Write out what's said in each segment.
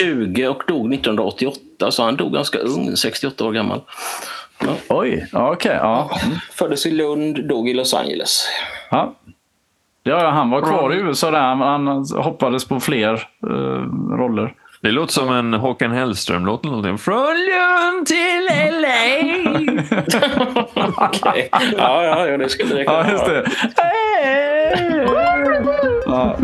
20 och dog 1988, så han dog ganska ung, 68 år gammal. Ja. Oj, okej. Okay, ja. Föddes i Lund, dog i Los Angeles. Ja. Ja, han var kvar i USA där. Han hoppades på fler uh, roller. Det låter som en Håkan Hellström-låt eller någonting. Från Lund till LA! Okej. Ja, ja, det skulle det kunna Ja, just det. ja.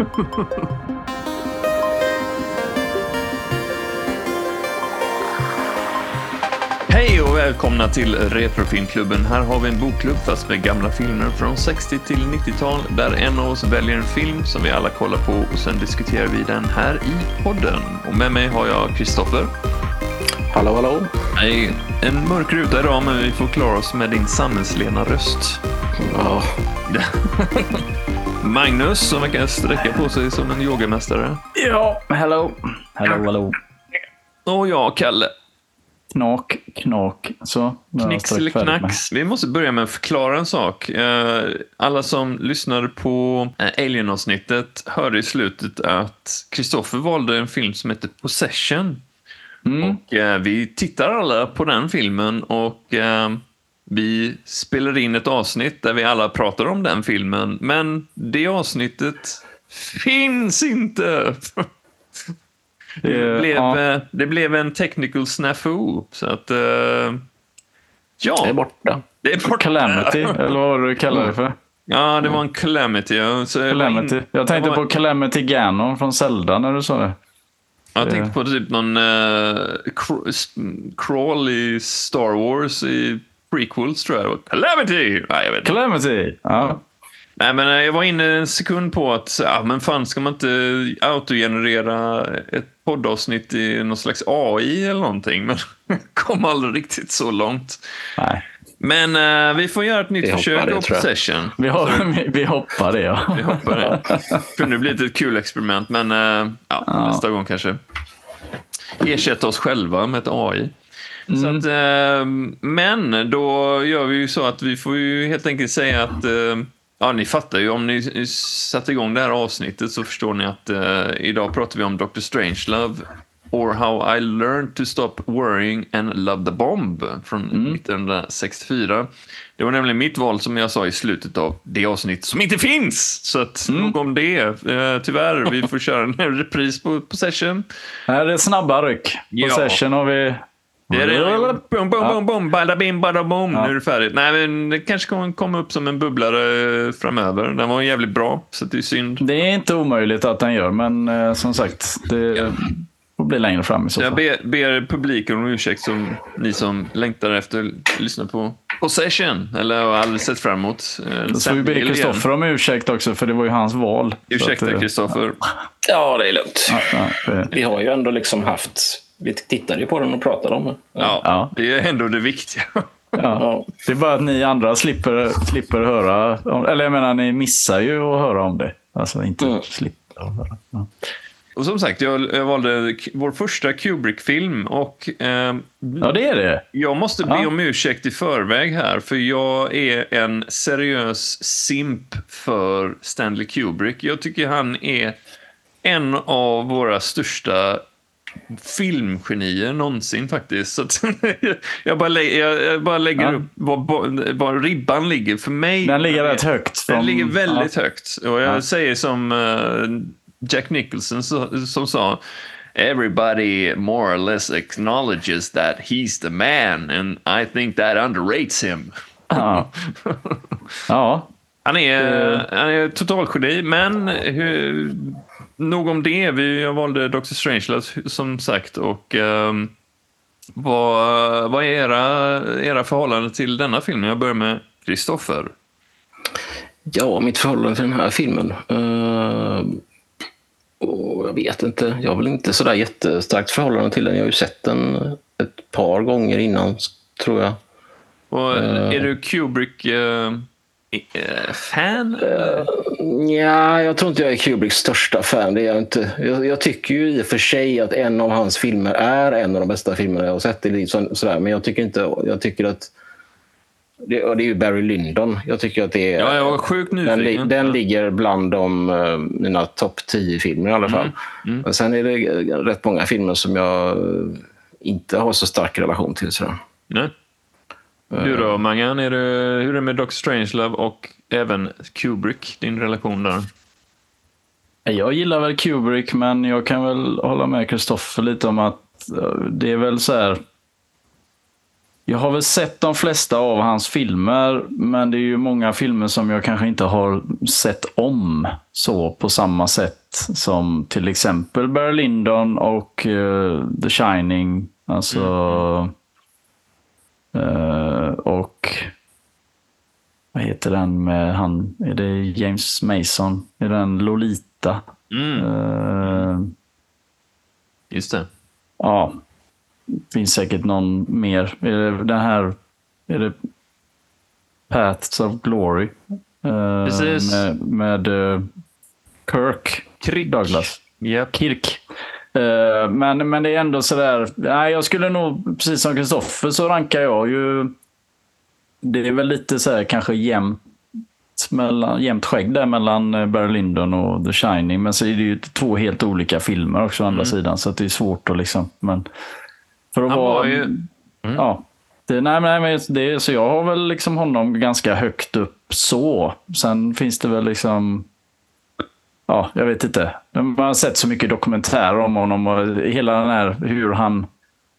Hej och välkomna till Retrofilmklubben. Här har vi en bokklubb fast med gamla filmer från 60 till 90-tal där en av oss väljer en film som vi alla kollar på och sen diskuterar vi den här i podden. Och med mig har jag Kristoffer. Hallå, hallå. Hej. En mörk ruta idag men vi får klara oss med din samhällslena röst. Ja. Magnus som verkar sträcka på sig som en yogamästare. Ja, hello. Hello, hello. Och jag, Kalle. Knak, knak. Så. Knix eller knacks. Vi måste börja med att förklara en sak. Eh, alla som lyssnade på eh, Alien-avsnittet hörde i slutet att Kristoffer valde en film som heter Possession. Mm. Och eh, vi tittar alla på den filmen och vi spelade in ett avsnitt där vi alla pratar om den filmen. Men det avsnittet finns inte. Det blev, ja. det blev en technical snafu. Så att, uh, ja. Det är borta. Det är borta. Calamity, eller vad du kallar det för. Ja, det var en calamity. Så calamity. Jag, jag tänkte var... på Calamity Ganon från Zelda när du sa det. Jag tänkte på typ någon uh, crawl i Star Wars i prequels tror jag. Calamity! Nej, jag vet Calamity! Ja. Nej, men jag var inne en sekund på att, ja, men fan ska man inte autogenerera ett poddavsnitt i någon slags AI eller någonting? Men kom aldrig riktigt så långt. Nej. Men uh, vi får göra ett nytt vi försök på Possession. Vi, har, vi hoppar det, ja. Vi hoppar det. kunde bli ett kul experiment, men uh, ja, ja. nästa gång kanske. Ersätta oss själva med ett AI. Mm. Att, uh, men då gör vi ju så att vi får ju helt enkelt säga att Ja, ni fattar ju. Om ni satte igång det här avsnittet så förstår ni att uh, idag pratar vi om Dr. Strangelove or How I Learned to Stop Worrying and Love the Bomb från mm. 1964. Det var nämligen mitt val som jag sa i slutet av det avsnitt som inte finns. Så att mm. nog om det. Uh, tyvärr, vi får köra en repris på Possession. Här är snabba ryck. Possession ja. har vi det är det. Bum, bum, bum, bum, bada bim, bada bom. Ja. Nu är det färdigt. Nej, men det kanske kommer komma upp som en bubblare framöver. Den var jävligt bra, så det är synd. Det är inte omöjligt att den gör, men eh, som sagt, det ja. får bli längre fram i så fall. Jag ber, ber publiken om ursäkt, som ni som längtar efter att lyssna på Possession, eller har aldrig sett fram emot. Eh, Då får vi be Kristoffer om ursäkt också, för det var ju hans val. Ursäkta Kristoffer. Ja. ja, det är lugnt. Ja, det... Vi har ju ändå liksom haft vi tittade ju på den och pratade om den. Ja, ja. det är ändå det viktiga. Ja. Det är bara att ni andra slipper, slipper höra. Om, eller jag menar, ni missar ju att höra om det. Alltså inte mm. slipper att höra. Ja. Och som sagt, jag, jag valde vår första Kubrick-film. Och, eh, ja, det är det. Jag måste be ja. om ursäkt i förväg här, för jag är en seriös simp för Stanley Kubrick. Jag tycker han är en av våra största filmgenier någonsin faktiskt. Så jag, bara lägger, jag, bara lägger ja. upp var, var, ribban ligger för mig. Den ligger rätt högt. Den ligger väldigt ja. högt. Och jag ja. säger som uh, Jack Nicholson som sa Everybody more or less acknowledges that he's the man and I think that underrates him. Ja. ja. Han är, han är totalgeni, men hur, nog om det. Vi, jag valde Dr. Strangelove som sagt. Och, um, vad, vad är era, era förhållanden till denna filmen? Jag börjar med Kristoffer. Ja, mitt förhållande till den här filmen? Uh, oh, jag vet inte. Jag har väl inte sådär jättestarkt förhållande till den. Jag har ju sett den ett par gånger innan, tror jag. Och, är du Kubrick... Uh Eh, fan? Uh, ja, jag tror inte jag är Kubricks största fan. Det är jag, inte. Jag, jag, tycker ju i och för sig att en av hans filmer är en av de bästa filmerna jag har sett i. Så, sådär. Men jag tycker inte... Jag tycker att det, och det är ju Barry Lyndon. Jag tycker att det är... Ja, jag var sjukt den, nyfiken. den ligger bland de, eh, mina topp 10-filmer i alla fall. Mm, Och sen är det rätt många filmer som jag inte har så stark relation till. Sådär. Nej. Du då, Mangan? Är det, hur är det med Dr. Strangelove och även Kubrick, din relation där? Jag gillar väl Kubrick, men jag kan väl hålla med Kristoffer lite om att eh, det är väl så här. Jag har väl sett de flesta av hans filmer, men det är ju många filmer som jag kanske inte har sett om så på samma sätt som till exempel Barry Lyndon och eh, The Shining. Alltså... eh, och vad heter den med han? Är det James Mason? Är den Lolita? Mm, Eh, just det. ja, finns säkert någon mer. Är det den här? Är det Paths of Glory? Eh, Precis. Med, med eh, Kirk Krick. Douglas. Japp. Kirk. Eh, men, men det är ändå sådär. Nej, jag skulle nog, precis som Kristoffer, så rankar jag ju... Det är väl lite så här kanske jämnt, mellan, jämnt skägg där mellan eh, Barry Lyndon och The Shining. Men så är det ju två helt olika filmer också å andra sidan. Så det är svårt att liksom... Men för att Han vara... var ju... Ja. Det, nej, nej, men det, så jag har väl liksom honom ganska högt upp så. Sen finns det väl liksom... Ja, jag vet inte. Man har sett så mycket dokumentärer om honom och hela den här hur han...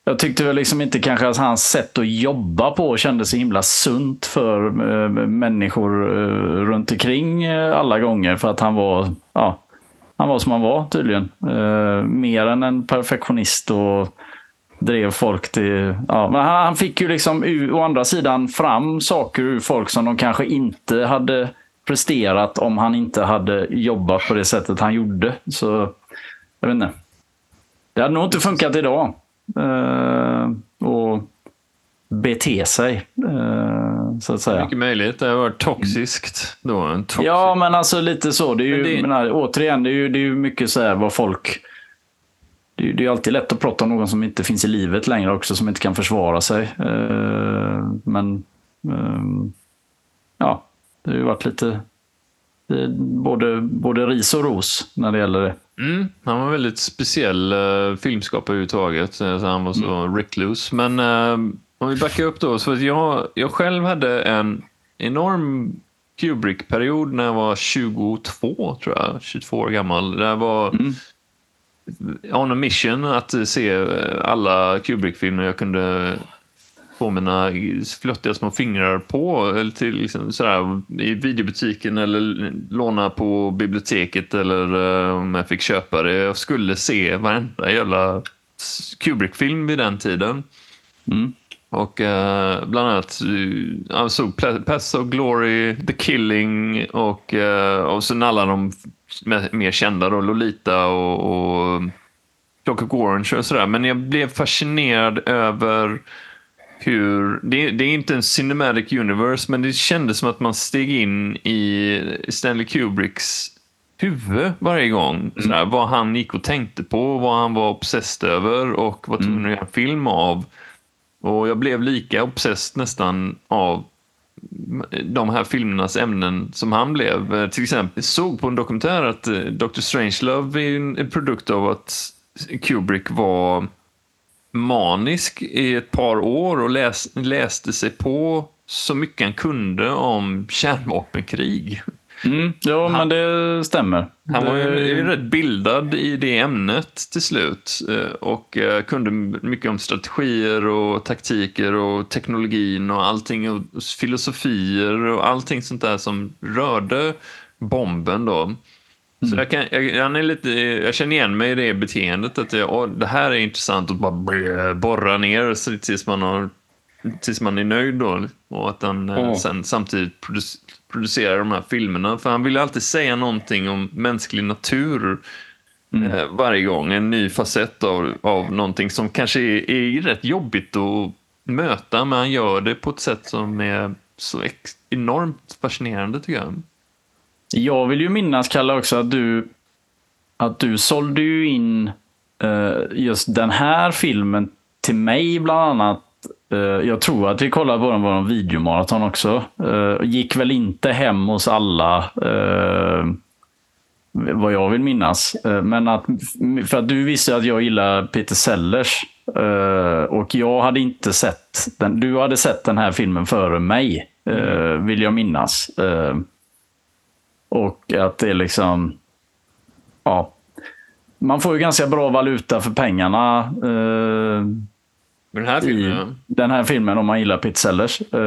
Jag tyckte väl liksom inte kanske att hans sätt att jobba på kändes så himla sunt för eh, människor eh, runt omkring eh, alla gånger. För att han var, ja, han var som han var tydligen. Eh, mer än en perfektionist och drev folk till... Ja, men han, han fick ju liksom å andra sidan fram saker ur folk som de kanske inte hade presterat om han inte hade jobbat på det sättet han gjorde. Så jag vet inte. Det hade nog inte funkat idag. Uh, och bete sig, eh, så att säga. Mycket möjligt. Det har varit toxiskt då. En toxic. Ja, men alltså lite så. Det är ju, det- menar, återigen, det är ju, det är ju mycket så här vad folk... Det är, ju- det är ju alltid lätt att prata om någon som inte finns i livet längre också, som inte kan försvara sig. Eh, men ehm, ja, det har ju varit lite är både, både ris och ros när det gäller det. Mm, han var väldigt speciell uh, filmskapare överhuvudtaget. eh, Så han var så recluse. Men eh, om vi backar upp då. Så att jag, jag själv hade en enorm Kubrick-period när jag var 22, tror jag. 22 år gammal. Där var on a mission att eh, se eh, alla Kubrick-filmer jag kunde få mina flottiga små fingrar på eller till liksom sådär, i videobutiken eller låna på biblioteket eller eh, om jag fick köpa det. Jag skulle se varenda jävla Kubrick-film vid den tiden. Mm. Och eh, bland annat eh, jag såg Pla- Paths of Glory, The Killing och, eh, och sen alla de me- mer kända då, Lolita och, och Clockwork Orange och sådär. Men jag blev fascinerad över hur, det, det är inte en cinematic universe, men det kändes som att man steg in i Stanley Kubricks huvud varje gång. Sådär, vad han gick och tänkte på, vad han var obsessed över och var tvungen att göra en film av. Och jag blev lika obsessed nästan av de här filmernas ämnen som han blev. Eh, Till exempel, såg på en dokumentär att eh, Dr. Strangelove är en produkt av att Kubrick var manisk i ett par år och läs, läste sig på så mycket han kunde om kärnvapenkrig. Mm. Ja, men det stämmer. Han var ju, ju rätt bildad i det ämnet till slut eh, och eh, kunde mycket om strategier och taktiker och teknologin och allting och filosofier och allting sånt där som rörde bomben då. Så jag, kan, jag, han är lite, jag känner igen mig i det beteendet att jag, åh, det här är intressant att bara borra ner så tills man, har, tills man är nöjd då. Och att han Mm. sen samtidigt produc- producerar de här filmerna. För han vill alltid säga någonting om mänsklig natur eh, varje gång. En ny facett av, av någonting som kanske är, är rätt jobbigt att möta, men han gör det på ett sätt som är så enormt fascinerande tycker jag. Jag vill ju minnas, Kalle, också att du, att du sålde ju in eh, just den här filmen till mig bland annat eh, jag tror att vi kollade på den på en videomaraton också. Eh, gick väl inte hem hos alla. Eh, vad jag vill minnas. Eh, men att, för att du visste att jag gillar Peter Sellers. Eh, och jag hade inte sett den. Du hade sett den här filmen före mig. Vill jag minnas. Och att det är liksom... Ja. Man får ju ganska bra valuta för pengarna. eh, Den här filmen? den här filmen om man gillar Pete Sellers. Eh,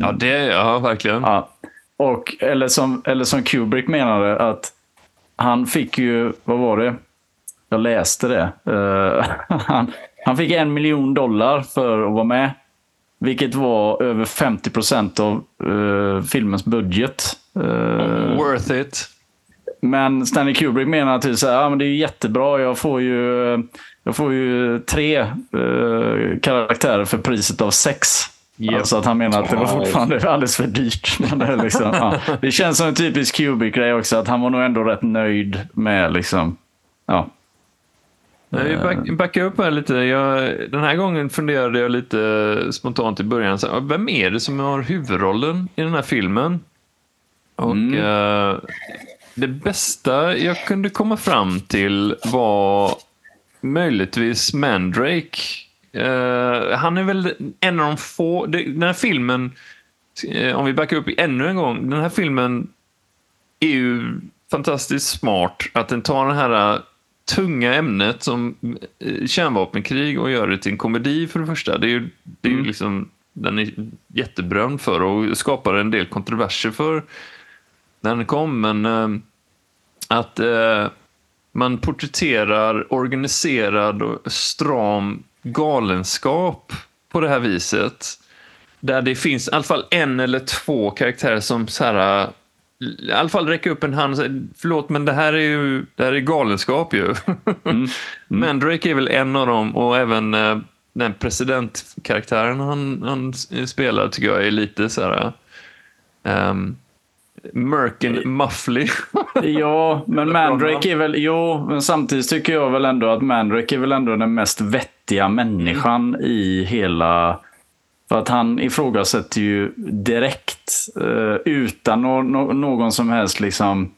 Ja, det, ja verkligen. ja. Och, eller, som, eller som Kubrick menade att han fick ju, vad var det? Jag läste det. Eh, han, han fick en miljon dollar för att vara med. Vilket var över 50 procent av eh, filmens budget. Eh, Worth it. men Stanley Kubrick menar att är, så här, men det är jättebra. Jag får ju, jag får ju tre eh, karaktärer för priset av sex. Japp. Alltså att han menar att det var fortfarande alldeles för dyrt. Men det, liksom, ja. det känns som en typisk Kubrick-grej också. Att han var nog ändå rätt nöjd med liksom, ja. Back, backar upp här lite. Jag, den här gången funderade jag lite spontant i början. Så, vem är det som har huvudrollen i den här filmen? Och eh, Det bästa jag kunde komma fram till var möjligtvis Mandrake. Eh, han är väl en av de få... det- Den här filmen, eh, om vi backar upp ännu en gång. Den här filmen är ju fantastiskt smart. Att den tar det här äh, tunga ämnet som eh, kärnvapenkrig och gör det till en komedi för det första. Det är ju, det är ju liksom, den är jätteberömd för och skapar en del kontroverser för när den kom. Men eh, att eh, man porträtterar organiserad och stram galenskap på det här viset. Där det finns i alla fall en eller två karaktärer som så här, i alla fall räcker upp en hand och säger förlåt men det här är ju det här är galenskap ju. Mandrake är väl en av dem och även eh, den presidentkaraktären han, han spelar tycker jag är lite så här um, Merkin Muffley. Ja, men Mandrake är väl... Jo, men samtidigt tycker jag väl ändå att Mandrake är väl ändå den mest vettiga människan i hela... För att han ifrågasätter ju direkt eh, utan nå- nå- någon som helst liksom...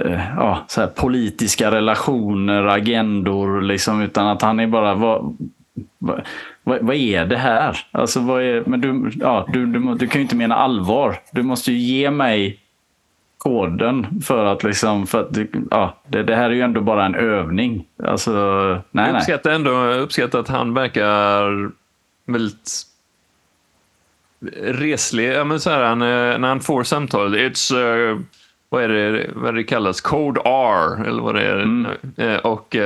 eh, ja, så här politiska relationer, agendor, liksom, utan att han är bara... Vad, vad, vad, vad är det här? Alltså, vad är, men du, ja, du, du, du kan ju inte mena allvar. Du måste ju ge mig koden för att liksom, för att, ja, det, det här är ju ändå bara en övning. Alltså, nej, Jag nej. uppskattar ändå jag uppskattar att han verkar väldigt reslig. Ja, men så här, han, eh, när han får samtal, it's, eh, vad, är det, vad det kallas, code R, eller vad det är. Mm. Eh, och och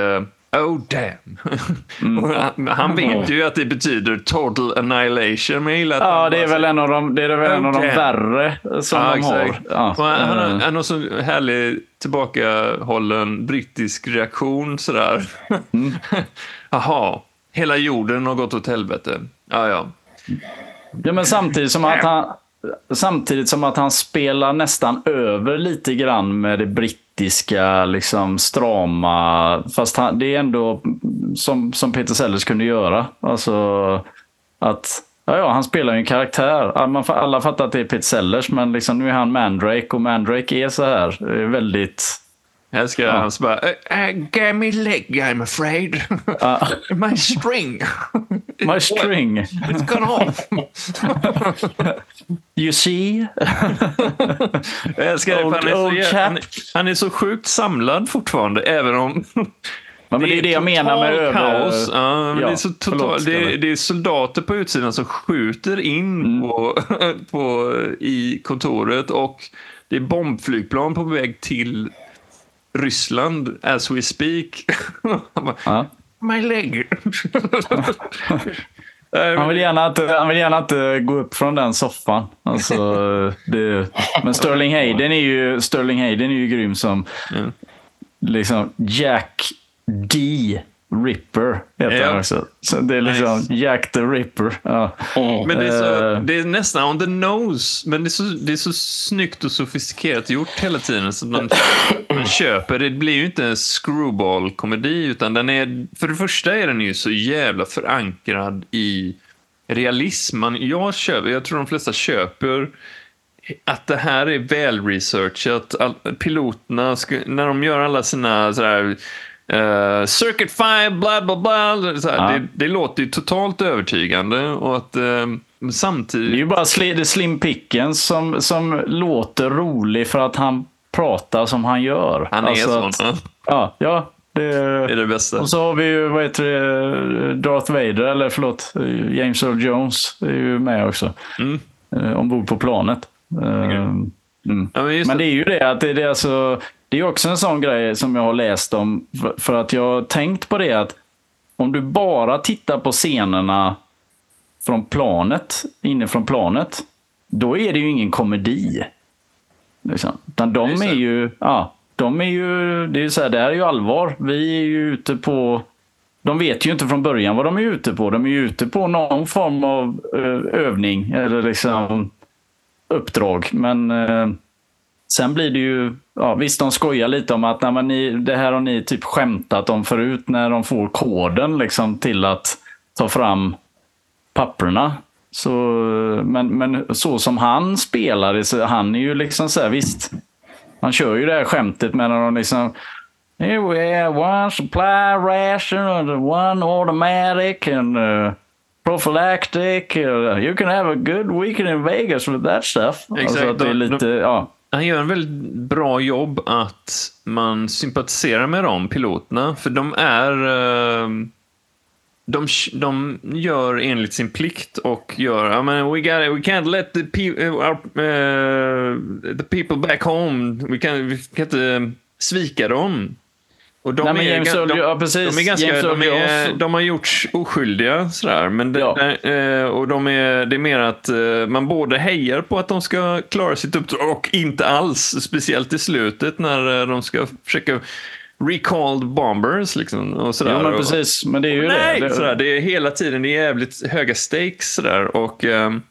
oh damn. Och han, han vet ju att det betyder total annihilation. Men jag Ja, det är väl en av de, det är väl en av de värre som Ja, de har. Ja, han, han, har- han har så härlig tillbakahållen brittisk reaktion sådär. Mm. Jaha, hela jorden har gått åt helvete. Ja, ja. Ja, men samtidigt som att han Samtidigt som att han spelar nästan över lite grann med det brittiska liksom strama. Fast han, det är ändå som, som Peter Sellers kunde göra. Alltså att Ja, ja, han spelar ju en karaktär. Alla fattar att det är Peter Sellers, men liksom, nu är han Mandrake och Mandrake är så här. Eh, väldigt... Här ska han så bara, uh, uh, me leg I'm afraid. My string. My string, It's gone off. you see? Jag älskar det, för han är, så, Old han, han är så sjukt samlad fortfarande, även om Ja, men det är det jag menar med över... kaos. Ja, Ja, det, är så förlåt, total, det, är, Kalle. det är soldater på utsidan som skjuter in Mm. på, på, i kontoret och det är bombflygplan på väg till Ryssland as we speak. Ja. My leg. Han vill, gärna inte, han vill gärna inte gå upp från den soffan. Alltså, det, men Sterling Hayden är ju, Sterling Hayden är ju grym som Mm. liksom Jack D. Ripper heter Ja. han också. Så det är liksom Nice. Jack the Ripper. Ja. Men det är, så, Eh. det är nästan on the nose. Men det är, så, det är så snyggt och sofistikerat gjort hela tiden. Så man, man köper. Det blir ju inte en screwball-komedi. Utan den är, för det första är den ju så jävla förankrad i realism. Man, jag, köper, jag tror de flesta köper att det här är väl researchat. All, piloterna, ska, när de gör alla sina sådär, uh, Circuit 5, bla bla bla. Ja. det, det, låter ju totalt övertygande. Och att uh, samtidigt... Det är ju bara Slim, Slim Pickens som, som låter rolig för att han pratar som han gör. Han är alltså sån. Att, ja, ja, det, det är det bästa. Och så har vi ju, vad heter det, Darth Vader, eller förlåt, James Earl Jones är ju med också. Mm. Eh, ombord på planet. Mm. Mm. Ja, men, men, det är ju det att det, det, är alltså, det är också en sån grej som jag har läst om. För, att jag har tänkt på det att om du bara tittar på scenerna från planet, inifrån planet, då är det ju ingen komedi. Liksom. Utan de är ju, ja, de är ju, det är så här, det här är ju allvar. Vi är ju ute på, de vet ju inte från början vad de är ute på. De är ju ute på någon form av övning eller liksom uppdrag. Men eh, sen blir det ju, ja, visst de skojar lite om att nej, ni, det här har ni typ skämtat om förut när de får koden liksom till att ta fram papperna. Så, men, men så som han spelar, så han är ju liksom så här, visst, han kör ju det här skämtet med när de liksom Here we have one supply ration and one automatic and uh, prophylactic. Uh, you can have a good weekend in Vegas with that stuff. Exakt. Alltså att det är lite, de, ja. Han gör en väldigt bra jobb att man sympatiserar med de piloterna. För de är... Ehm, de, de gör enligt sin plikt och gör, I mean, we, got, we can't let the, pe eh, our, uh, the people back home, vi kan, vi kan inte svika dem. Och de, Nej, är, James de, ja, precis. de är ganska, James de, är, de har gjorts oskyldiga sådär. Men det, ja. Eh, och de är, det är mer att eh, man både hejar på att de ska klara sitt uppdrag och inte alls. Speciellt i slutet när de ska försöka recalled bombers liksom. Och sådär. Jo, men precis. Men det är ju nej, det. Sådär, det är hela tiden det är jävligt höga stakes sådär. Och, um,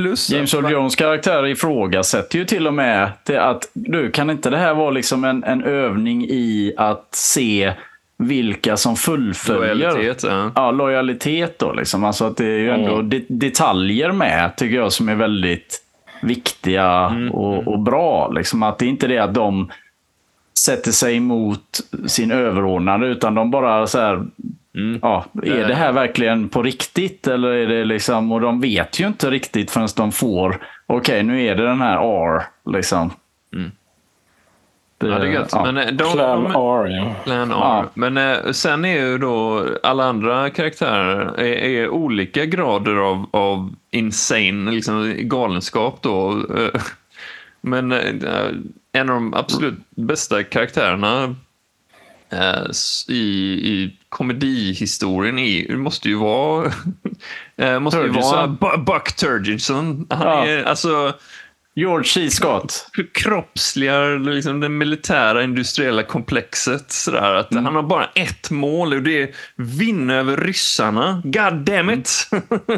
plus... James Earl Jones karaktär ifrågasätter ju till och med det att du, kan inte det här vara liksom en, en övning i att se vilka som fullföljer lojalitet, ja. Ja, lojalitet då, liksom. Alltså att det är ju ändå mm. de detaljer med, tycker jag, som är väldigt viktiga mm. och, och, bra. Liksom. Att det är inte det att de sätter sig emot sin överordnade utan de bara så här, mm. ja, är det här verkligen på riktigt eller är det liksom, och de vet ju inte riktigt förrän de får, okej okay, nu är det den här R liksom. Mm. Det, ja, det är gött. Ja. Men eh, de, Plan R, ja. Plan R. Ja. Men eh, sen är ju då alla andra karaktärer är, är olika grader av, av insane, liksom galenskap då. Eh, men en av de absolut bästa karaktärerna i, i komedihistorien är, måste ju vara, äh, måste ju vara Buck Turgidson. Han ja. är, alltså, George C. Scott. Kroppsligar liksom det militära industriella komplexet. Sådär, att mm. Han har bara ett mål och det är vinna över ryssarna. God damn it!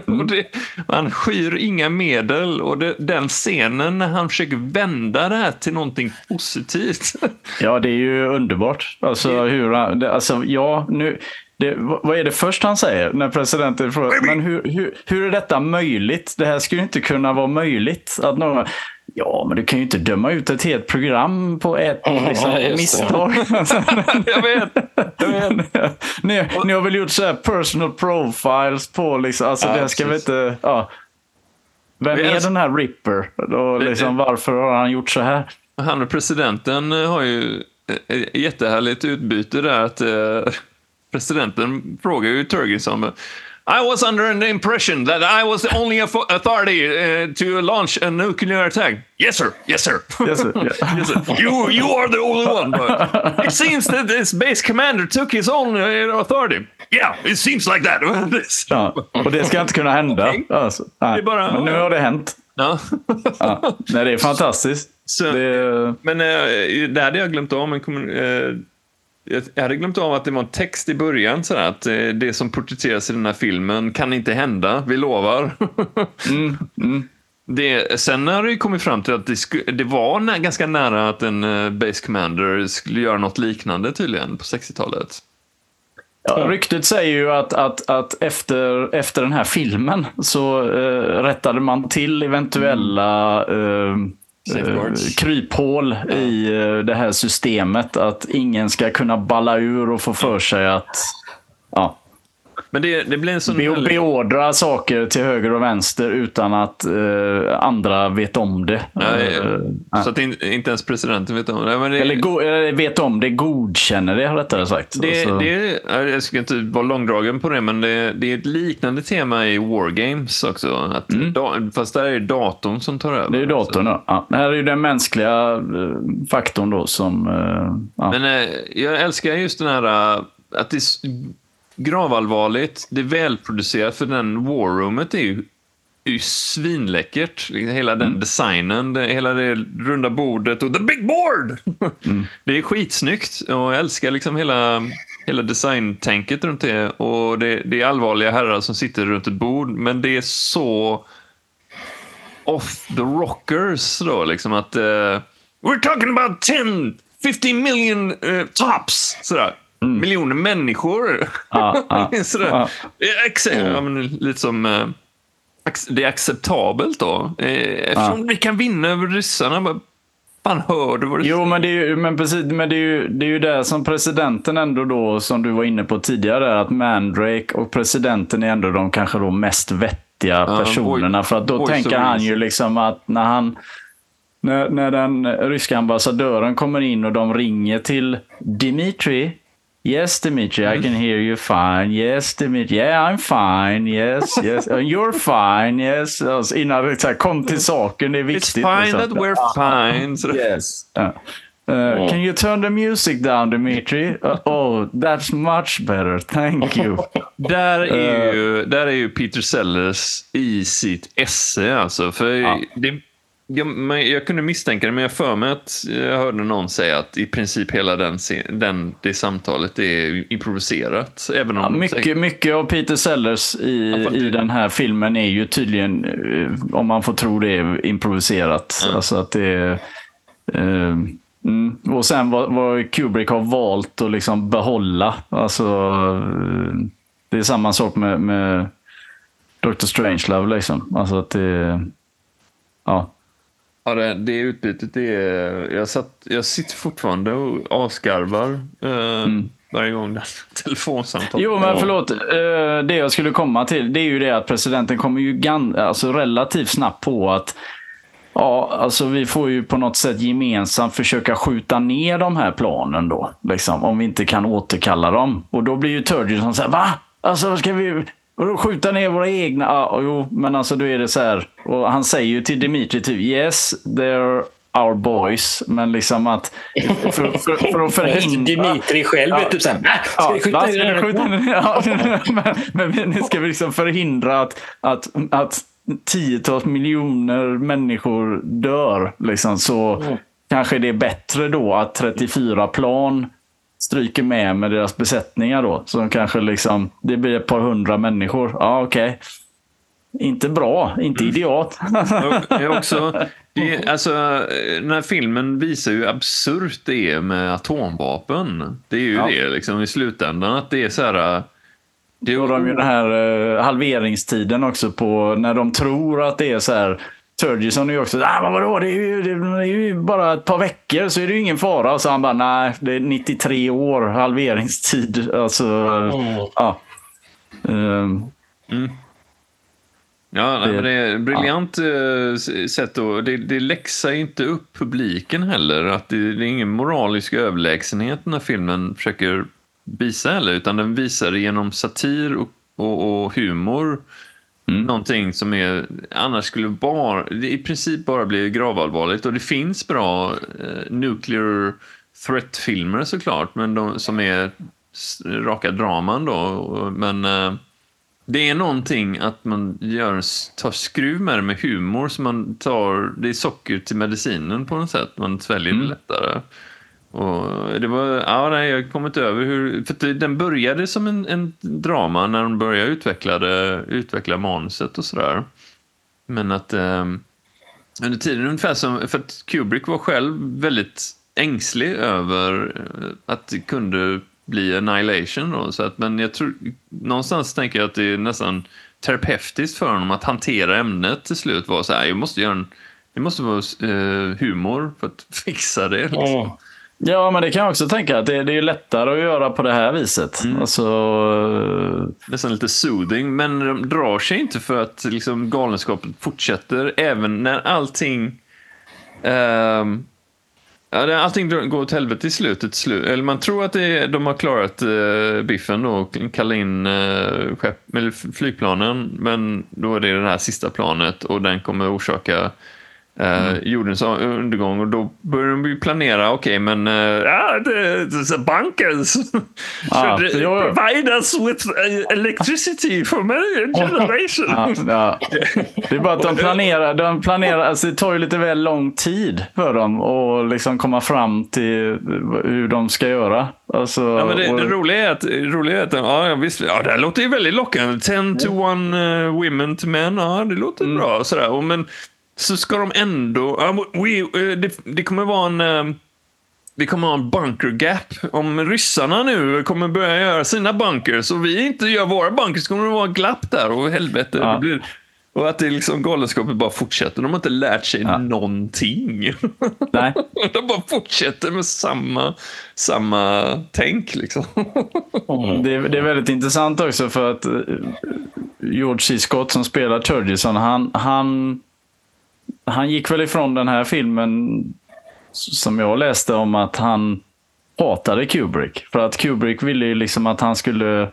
Mm. och det, han skyr inga medel och det, den scenen när han försöker vända det här till någonting positivt. ja, det är ju underbart. Alltså, hur han, alltså, ja, nu, det, vad är det först han säger när presidenten frågar men hur, hur, hur är detta möjligt? Det här skulle inte kunna vara möjligt. Att någon, ja, men du kan ju inte döma ut ett helt program på ett liksom, ja, misstag. jag vet. Jag vet. ni, ni har väl gjort så här personal profiles på liksom, alltså ja, det ska vi inte, ja. Vem är den här Ripper? Och liksom, varför har han gjort så här? Han och presidenten har ju jättehärligt utbyte där. att eh, Presidenten frågar ju Turgison I was under the impression that I was the only authority uh, to launch a nuclear attack. Yes, sir. Yes, sir. Yes, sir. Yeah. yes, sir. You, you are the only one. But it seems that this base commander took his own uh, authority. Yeah, it seems like that. ja, och det ska inte kunna hända. Okay. Alltså, bara, Men nu har det hänt. Ja. ja. Nej, det är fantastiskt. Så, det... Men äh, det hade jag glömt av. Men, äh, jag hade glömt av att det var en text i början, sådär, att eh, det som porträtteras i den här filmen kan inte hända, vi lovar. mm, mm. Det, sen har det kommit fram till att det, sku, det var nä, ganska nära att en uh, Base Commander skulle göra något liknande tydligen på 60-talet. Ja, ryktet säger ju att, att, att efter, efter den här filmen så uh, rättade man till eventuella uh, kryphål ja. i det här systemet. Att ingen ska kunna balla ur och få för sig att ja, men det, det blir en sån... Be beordra saker till höger och vänster utan att uh, andra vet om det. Nej, uh, så att in, inte ens presidenten vet om det. Det eller, go vet om det, godkänner det rättare sagt. Det, alltså. det, jag ska inte vara långdragen på det, men det, det är ett liknande tema i Wargames också. Att mm. da, fast där är det datorn som tar över. Det är datorn, ja. ja. Det här är ju den mänskliga uh, faktorn då som... ja. Men jag älskar just den här att det gravallvarligt. Det är välproducerat, för den War-roomet är ju, är ju svinläckert. Hela den mm. designen, det, hela det runda bordet och the big board! Mm. Det är skitsnyggt och jag älskar liksom hela, hela designtänket runt det. Och det, det är allvarliga herrar som sitter runt ett bord, men det är så off the rockers då, liksom att uh, we're talking about 10, 50 million uh, tops. Sådär. Mm. miljoner människor. Ah, ah, ah. Men, lite som... Eh, det är acceptabelt då. Eh, eftersom vi kan vinna över ryssarna. Fan, hör du vad du Jo, men det är ju, men precis, men det är ju, det är ju det som presidenten ändå då, som du var inne på tidigare, att Mandrake och presidenten är ändå de kanske då mest vettiga personerna. Uh, för att då tänker han ju liksom att när han när, när den ryska ambassadören kommer in och de ringer till Dimitri Yes, Dimitri, I can hear you fine. Yes, Dimitri, yeah, I'm fine. Yes, yes, uh, you're fine. Yes, alltså, innan det så kom till saken, det är viktigt. It's fine liksom. that we're fine. Så yes. Uh, uh, Can you turn the music down, Dimitri? Uh, oh, that's much better. Thank you. där, är ju, där är ju Peter Sellers i sitt esse. Alltså, för det, jag, jag, kunde misstänka det, men jag för mig att jag hörde någon säga att i princip hela den, den, det samtalet är improviserat. Även om ja, mycket, mycket av Peter Sellers i, i den här filmen är ju tydligen, eh, om man får tro det, improviserat. Ja. Alltså att det uh, mm. Och sen vad, vad, Kubrick har valt att liksom behålla. Alltså, uh, det är samma sak med, med Dr. Strangelove. Liksom. Alltså att det, ja. Ja, det, det utbytet det är... Jag, satt, jag sitter fortfarande och avskarvar eh, mm. varje gång telefonsamtal. Jo, men förlåt. Eh, det jag skulle komma till det är ju det att presidenten kommer ju gan, alltså relativt snabbt på att Ja, alltså vi får ju på något sätt gemensamt försöka skjuta ner de här planen då. Liksom, om vi inte kan återkalla dem. Och då blir ju Turgidson så här, va? Alltså ska vi, och då skjuta ner våra egna? Ja, jo, men alltså då är det så här. Och han säger ju till Dimitri typ yes, they're our boys. Men liksom att för, för, för att förhindra... Dimitri själv ja, typ såhär, ska vi skjuta ner ja, men, men nu ska vi liksom förhindra att, att, att tiotals miljoner människor dör. Liksom, så mm. kanske det är bättre då att 34 plan stryker med med deras besättningar då. Så de kanske liksom, det blir ett par hundra människor. Ja, okej. Okay. Inte bra, inte mm. idiot. Jag också, det, alltså, den här filmen visar ju absurt det är med atomvapen. Det är ju ja. det liksom, i slutändan. Att det är så här... Det är... de ju den här uh, halveringstiden också på när de tror att det är så här Turgison är ju också ah, men vadå, det är, ju, det är ju bara ett par veckor så är det ju ingen fara. Så han bara, nej, det är 93 år halveringstid. Alltså, mm. ja. Um, mm. Ja, det, men det är ett briljant ja. Eh, sätt. Och det, det läxar inte upp publiken heller. Att det, det är ingen moralisk överlägsenhet den här filmen försöker visa heller. Utan den visar det genom satir och, och, och humor Mm. Någonting som är, annars skulle bara, i princip bara bli gravallvarligt. Och det finns bra eh, nuclear threat-filmer såklart, men de, som är raka draman då. Men eh, det är någonting att man gör, tar skruv med det med humor, så man tar, det är socker till medicinen på något sätt. Man sväljer mm. det lättare. Och det var, ja, nej, jag kom inte över hur... För den började som en, en drama när de började utveckla, det, utveckla manuset och sådär. Men att eh, under tiden, ungefär som... För att Kubrick var själv väldigt ängslig över eh, att det kunde bli annihilation. Då, så att, men jag tror, någonstans tänker jag att det är nästan terapeutiskt för honom att hantera ämnet till slut. Var så här, jag måste göra en, det måste vara eh, humor för att fixa det. Liksom. Oh. Ja, men det kan jag också tänka att det, det är lättare att göra på det här viset. Mm. Alltså... Nästan lite soothing, men de drar sig inte för att liksom, galenskapen fortsätter även när allting... Ja, allting går åt helvete i slutet. Slu eller man tror att är, de har klarat uh, biffen och kallar in uh, skepp, eller flygplanen, men då är det det här sista planet och den kommer orsaka Eh, mm. jordens undergång och då börjar de planera, okej okay, men uh, ah, the, the bunkers ah, should provide us with electricity for many generations. ja, ja. Det är bara att de planerar, de planerar alltså det tar ju lite väl lång tid för dem att liksom komma fram till hur de ska göra. Alltså, ja, men det, och... det roliga är att, roliga är att ja, visst, ja, det här låter ju väldigt lockande. 10 to 1 uh, women to men, ja det låter mm. bra. Sådär. Och, men så ska de ändå... Uh, we, uh, det, det, kommer vara en... Uh, det kommer vara en bunker gap. Om ryssarna nu kommer börja göra sina bunkers och vi inte gör våra bunkers kommer det vara glapp där och helvete. Ja. Det blir, och att det liksom galenskapet bara fortsätter. De har inte lärt sig ja. någonting. Nej. De bara fortsätter med samma, samma tänk. Liksom. Mm. Det, är, det är väldigt intressant också för att eh, George C. Scott som spelar Turgison, han, han han gick väl ifrån den här filmen som jag läste om att han hatade Kubrick. För att Kubrick ville ju liksom att han skulle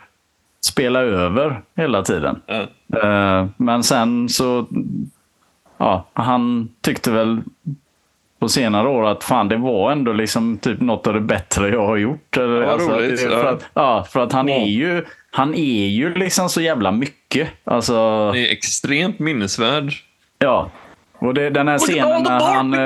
spela över hela tiden. Mm. Men sen så, ja, han tyckte väl på senare år att fan det var ändå liksom typ något av det bättre jag har gjort. Ja, alltså, roligt. För att, ja, för att han är ju han är ju liksom så jävla mycket. Alltså, det är extremt minnesvärd. Ja, och det, den här scenen när han... Eh,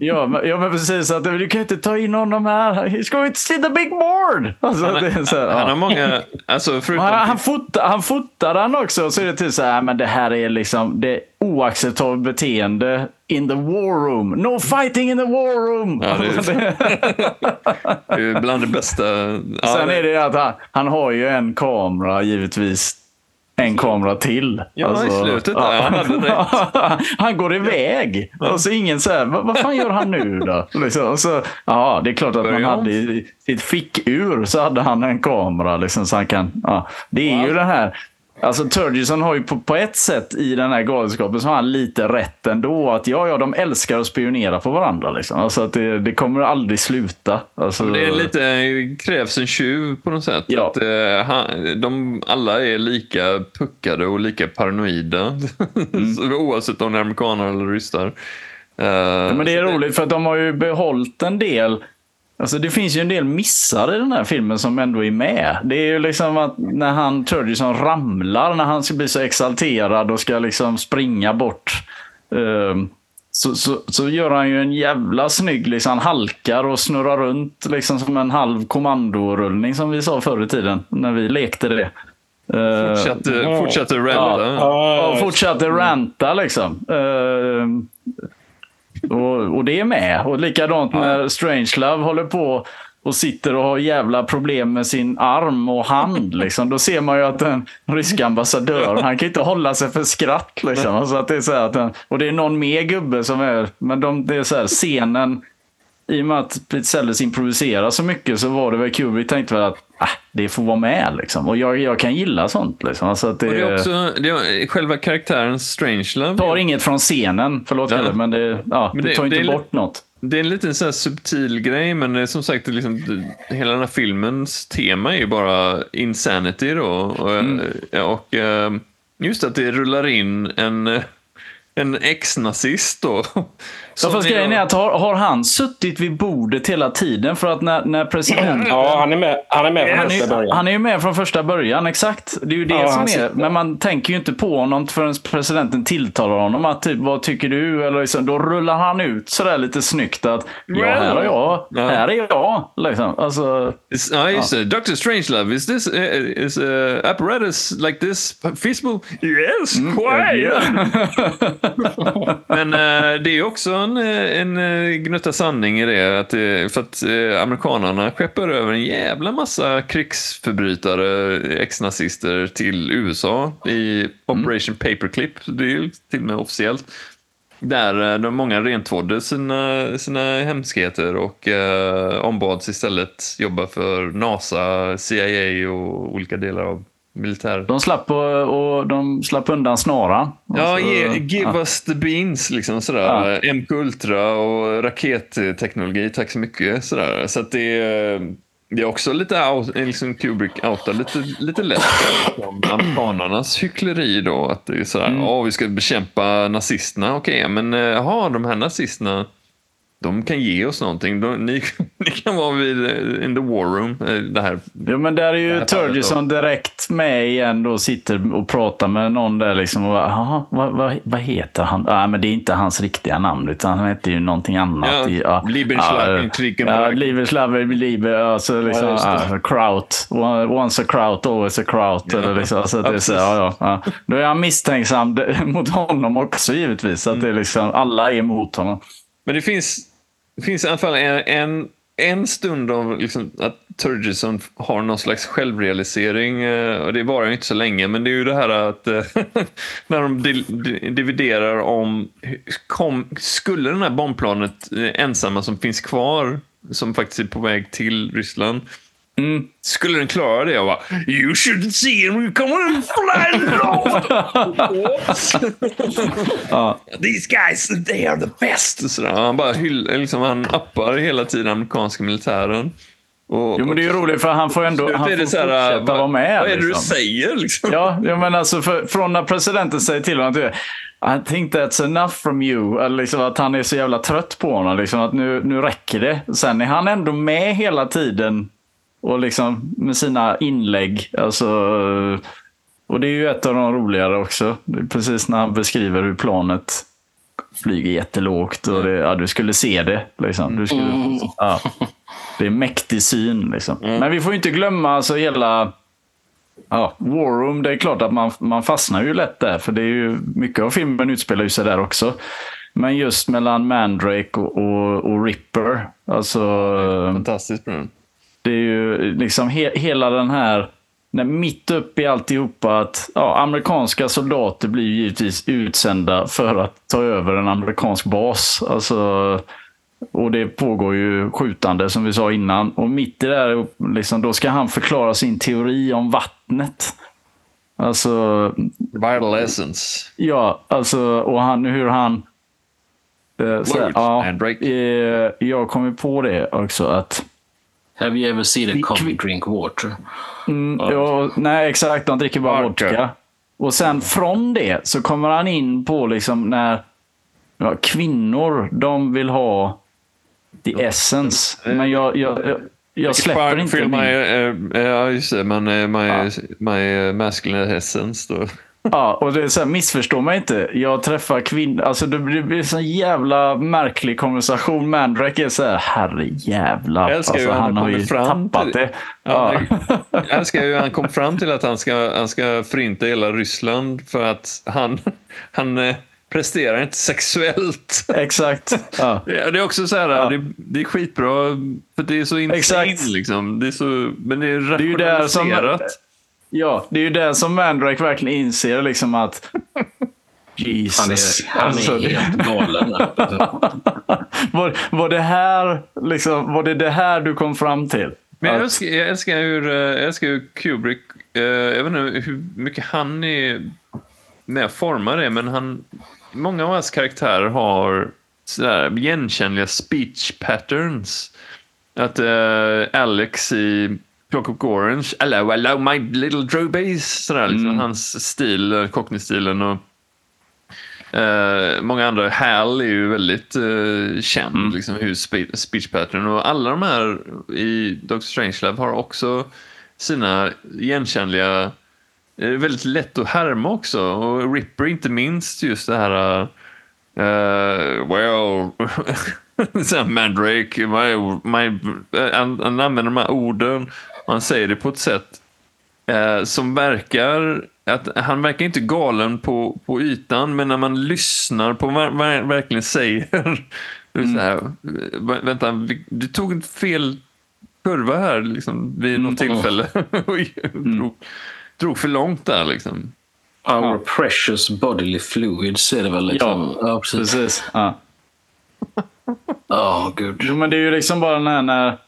ja, ja, men precis. Att, du kan inte ta in honom här. He's going to see the big board! Alltså, han, det så, ja. han har många... Alltså, förutom... han, han, fotar, han fotar den också. Så är det typ så här, men det här är liksom det oacceptabelt beteende in the war room. No fighting in the war room! Ja, det, är, det är bland det bästa. Sen är det att han, han har ju en kamera givetvis en kamera till. Ja, alltså, i slutet där. Ja. Han, hade han går iväg. Ja. Och så ingen så här, vad, vad fan gör han nu då? Liksom. Och så, ja, det är klart att Börjar man hade i sitt fickur så hade han en kamera. Liksom, så han kan, ja. Det är wow. ju den här Alltså Turgison har ju på, på, ett sätt i den här galenskapen så har han lite rätt ändå. Att ja, ja, de älskar att spionera på varandra. Liksom. Alltså att det, det kommer aldrig sluta. Alltså, det är lite, krävs en tjuv på något sätt. Ja. Att, eh, han, de alla är lika puckade och lika paranoida. Mm. Oavsett om det är amerikaner eller ryssar. Uh, ja, men det är roligt för att de har ju behållit en del Alltså det finns ju en del missar i den här filmen som ändå är med. Det är ju liksom att när han Turgison ramlar, när han ska bli så exalterad och ska liksom springa bort. Uh, så, så, så, gör han ju en jävla snygg, liksom, han halkar och snurrar runt liksom som en halv kommandorullning som vi sa förr i tiden när vi lekte det. Uh, fortsatte, fortsatte ranta. Ja, fortsatte ranta liksom. Uh, och, och det är med. Och likadant när Strangelove håller på och sitter och har jävla problem med sin arm och hand. Liksom. Då ser man ju att den ryska ambassadören, han kan inte hålla sig för skratt. Liksom. Alltså att det är så att den, och det är någon mer gubbe som är, men de, det är så här, scenen i och med att Pete Sellers improviserar så mycket så var det väl Kubrick tänkte väl att ah, det får vara med. Liksom. Och jag, jag kan gilla sånt. Liksom. Alltså att det, och det är också det är själva karaktären Strangelove. Tar inget från scenen, förlåt ja. men det, ja, men det, det tar inte bort något. Det är en liten så subtil grej, men det är som sagt, liksom, hela den här filmens tema är ju bara insanity då. Och, mm. och eh, just att det rullar in en en ex-nazist då. Ja, fast grejen är att har, har, han suttit vid bordet hela tiden? För att när, när presidenten... Ja, han är med, han är med från han första början. Han är ju med från första början, exakt. Det är ju det ja, som är. Sitter. Men man tänker ju inte på honom förrän presidenten tilltalar honom. Att typ, vad tycker du? Eller liksom, då rullar han ut sådär lite snyggt att ja, här är jag. Ja. Här är jag. Liksom. Alltså, ja, just det. Dr. Strangelove, is this uh, is uh, apparatus like this feasible? Yes, mm, quite! Yeah. Men uh, det är också en, en gnutta sanning i det. Att, för att amerikanerna skeppar över en jävla massa krigsförbrytare, ex-nazister till USA i Operation mm. Paperclip. Det är ju till och med officiellt. Där de många rentvådde sina, sina hemskheter och eh, ombads istället jobba för NASA, CIA och olika delar av militär. De slapp, och, och de slapp undan snaran. Ja, ge, give ja. us the beans liksom sådär. Ja. MK Ultra och raketteknologi, tack så mycket. Sådär. Så att det är det är också lite out, liksom Kubrick outar lite, lite lätt om amerikanernas hyckleri då. Att det är sådär, mm. oh, vi ska bekämpa nazisterna. Okej, okay, men jaha, de här nazisterna de kan ge oss någonting. De, ni, ni, kan vara vid eh, in the war room. Eh, det här, jo, men där är ju Turgison direkt med igen då sitter och pratar med någon där liksom. Och bara, vad, vad, vad heter han? Ja, men det är inte hans riktiga namn utan han heter ju någonting annat. Ja, i, ja, Liebenschlagen, ja, Liebenschlagen, Liebe, alltså liksom, ja, ja, Kraut. Once a Kraut, always a Kraut. Ja. Eller liksom, så det är så, ja, ja, Då är han misstänksam mot honom också givetvis. Att det är liksom, alla är emot honom. Men det finns, det finns i alla fall en, en, en stund av liksom, att Turgison har någon slags självrealisering. Eh, och det varar ju inte så länge, men det är ju det här att eh, när de dividerar om kom, skulle den här bombplanet eh, ensamma som finns kvar, som faktiskt är på väg till Ryssland, Mm. Skulle den klara det? Jag bara, you should see him, we come on flying ja. These guys, they are the best. Så han bara hyllar, liksom, han appar hela tiden amerikanska militären. Och, jo, men det är ju roligt för han får ändå han får så här, fortsätta vara med. Vad är det liksom. du säger? Liksom? Ja, ja, men alltså för, från när presidenten säger till honom att I think that's enough from you. Liksom att han är så jävla trött på honom. Liksom att nu, nu räcker det. Sen är han ändå med hela tiden och liksom med sina inlägg. Alltså, och det är ju ett av de roligare också. Precis när han beskriver hur planet flyger jättelågt. Och det, ja, du skulle se det. Liksom. Du skulle, mm. ja, det är mäktig syn. Liksom. Mm. Men vi får inte glömma alltså hela ja, War Room. Det är klart att man, man fastnar ju lätt där. För det är ju, mycket av filmen utspelar sig där också. Men just mellan Mandrake och, och, och Ripper. Alltså, Fantastiskt bra. Det är ju liksom he hela den här, mitt upp i alltihopa att ja, amerikanska soldater blir givetvis utsända för att ta över en amerikansk bas. Alltså, och det pågår ju skjutande som vi sa innan. Och mitt i det här, liksom, då ska han förklara sin teori om vattnet. Alltså... Vital essence. Ja, alltså, och han, hur han... Eh, så, ja, eh, jag kom ju på det också att Have you ever seen a coffee drink water? Mm, ja, nej, exakt. De dricker bara vodka. Och sen från det så kommer han in på liksom när ja, kvinnor, de vill ha the essence. Men jag, jag, jag, jag släpper inte. My, uh, ja, just det. Men, uh, my, ja. my masculine essence då. Ja, och det är så här, missförstå mig inte. Jag träffar kvinnor. Alltså det blir en sån jävla märklig konversation. Mandrake är så här, herrejävlar. Jag älskar alltså, han har ju tappat till, det. Ja. Jag älskar hur han kom fram till att han ska, han ska förinta hela Ryssland för att han, han eh, presterar inte sexuellt. Exakt. Ja. det är också så här, ja. det, det, är skitbra för det är så insane. Liksom. Det är så, men det är rationaliserat. Ja, det är ju det som Mandrake verkligen inser liksom att Jesus. Han är, han är alltså, helt galen. var, var, det här, liksom, var det det här du kom fram till? Men jag, älskar, jag, älskar hur, eh, jag älskar hur Kubrick, eh, jag vet inte hur mycket han är med att forma det, men han, många av hans karaktärer har sådär igenkännliga speech patterns. Att uh, Alex i Clockwork Orange, hello, hello my little drobies. Sådär, liksom, mm. Hans stil, Cockney-stilen och uh, många andra. Hal är ju väldigt uh, känd, mm. liksom, hur speech pattern och alla de här i Doctor Strangelove har också sina igenkännliga är väldigt lätt att härma också. Och Ripper inte minst just det här uh, well Mandrake, my, my, han, han använder de här orden han säger det på ett sätt Eh, som verkar, att han verkar inte galen på, på ytan, men när man lyssnar på vad han verkligen säger. Mm. Så här, vänta, du tog en fel kurva här liksom, vid något mm. tillfälle. mm. drog, drog för långt där liksom. Our ja. precious bodily fluids är det väl? Liksom. Ja, ja precis. precis. Ja. oh, gud. Men det är ju liksom bara den här när...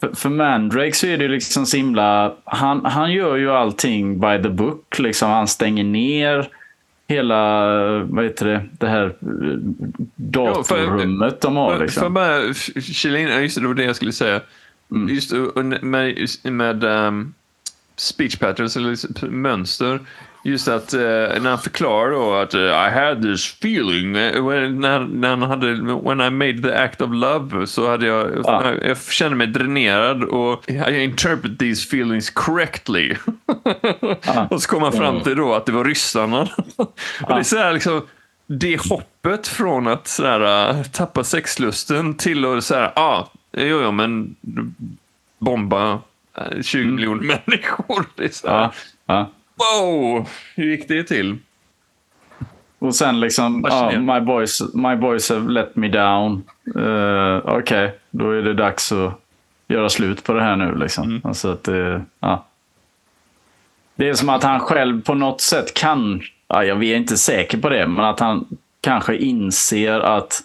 För, för Mandrake så är det liksom så himla... Han, han gör ju allting by the book. Liksom. Han stänger ner hela vad heter det, det här datorrummet ja, de har. Liksom. Får jag bara kila in, just det, det var det jag skulle säga. Mm. Just med, med um, speech patterns eller mönster Just att uh, när han förklarar då att uh, I had this feeling uh, when, när, när han hade when I made the act of love så hade jag, ah. jag, jag kände mig dränerad och I interpret these feelings correctly. ah. och så kom han fram till då att det var ryssarna. och det är så här liksom det hoppet från att så här, tappa sexlusten till att säga ja, ah, jo, jo, men bomba 20 mm. miljoner människor. Det är så här. Wow! Hur gick det till? Och sen liksom, uh, my, boys, my boys have let me down. Uh, Okej, okay. då är det dags att göra slut på det här nu. Liksom. Mm. Alltså att det, ja. det är som att han själv på något sätt kan, ja, jag är inte säker på det, men att han kanske inser att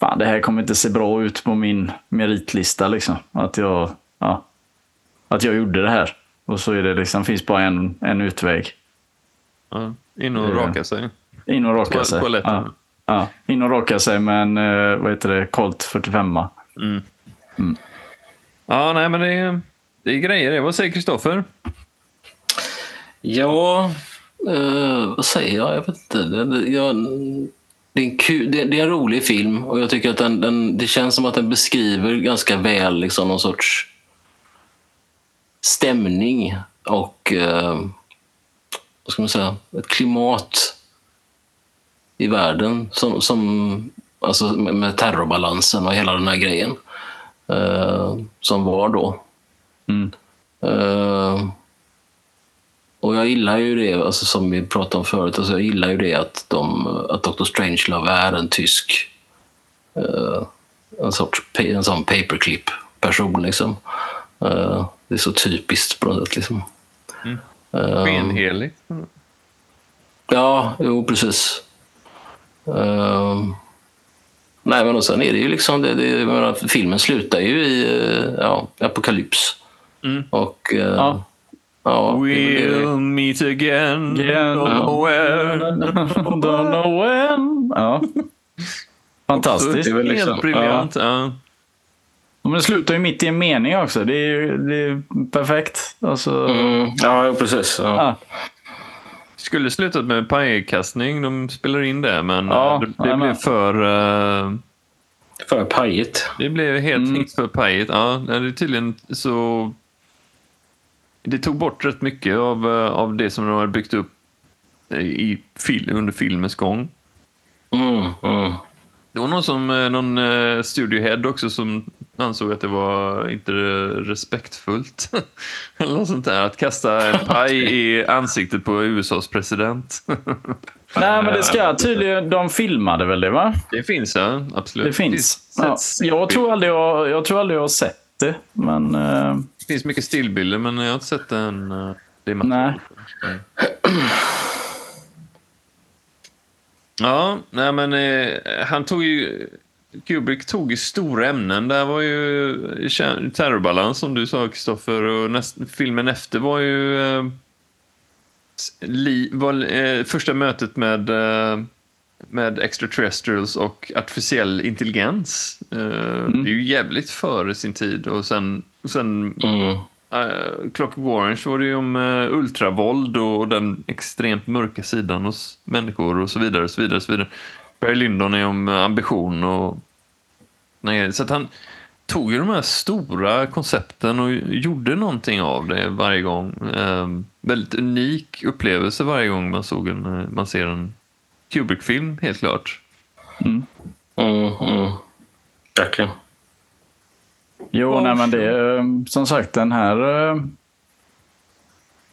fan, det här kommer inte se bra ut på min meritlista. Liksom. Att, jag, ja, att jag gjorde det här. Och så är det liksom, finns bara en, en utväg. Ja, in och raka sig. In och raka sig. Ja, ja, in och raka sig med en eh, vad heter det, Colt 45. Mm. Mm. Ja, nej men det är, det är grejer det. Vad säger Kristoffer? Ja, eh, vad säger jag? Jag vet inte. Det, jag, det, är en kul, det, det, är en rolig film och jag tycker att den, den, det känns som att den beskriver ganska väl liksom någon sorts stämning och eh, vad ska man säga, ett klimat i världen som, som alltså med terrorbalansen och hela den här grejen eh, som var då. Mm. Eh, och jag gillar ju det, alltså som vi pratade om förut, alltså jag gillar ju det att, de, att Dr. Strangelove är en tysk eh, en sorts en sån paperclip-person. Liksom. Uh, det är så typiskt på något sätt. Liksom. Mm. Uh, Skenhelig. Ja, jo precis. Uh, nej, men och sen är det ju liksom, det, det, menar, filmen slutar ju i ja, apokalyps. Mm. Och ja. Ja, we'll meet again, again. don't know when. don't know when. Ja. Fantastiskt. Det är väl liksom, Helt briljant. Ja. Men det slutar ju mitt i en mening också. Det är, det är perfekt. Alltså... Mm, ja, precis. Ja. Ja. Skulle slutat med pajkastning. De spelar in det, men ja, det, det blev för... Uh... För pajigt. Det blev helt mm. för pajigt. Ja, det är tydligen så... Det tog bort rätt mycket av, eh, av det som de har byggt upp i under filmens gång. Mm, mm. Det var någon, som, eh, någon uh, studiohead också som ansåg att det var inte respektfullt. Eller något sånt där. Att kasta en paj i ansiktet på USAs president. Nej, men det ska tydligen... De filmade väl det, va? Det finns, ja. Absolut. Det finns. Ja. Jag, tror aldrig jag, jag tror aldrig jag har sett det, men... Uh... Det finns mycket stillbilder, men jag har inte sett den. Det Nej. Ja, nej men eh, han tog ju... Kubrick tog ju stora ämnen. Där var ju terrorbalans som du sa Kristoffer och näst, filmen efter var ju eh, li, var, eh, första mötet med, eh, med extraterrestrials och artificiell intelligens. Eh, mm. Det är ju jävligt före sin tid och sen, och sen mm. Uh, Clockwork Orange var det ju om uh, ultravåld och den extremt mörka sidan hos människor och så vidare. Och så vidare, och så vidare. Barry Lyndon är om uh, ambition och... Nej, så att han tog ju de här stora koncepten och gjorde någonting av det varje gång. Uh, väldigt unik upplevelse varje gång man, såg en, man ser en Kubrick-film, helt klart. Mm. Mm, mm. Verkligen. Jo, nej, men det är som sagt den här...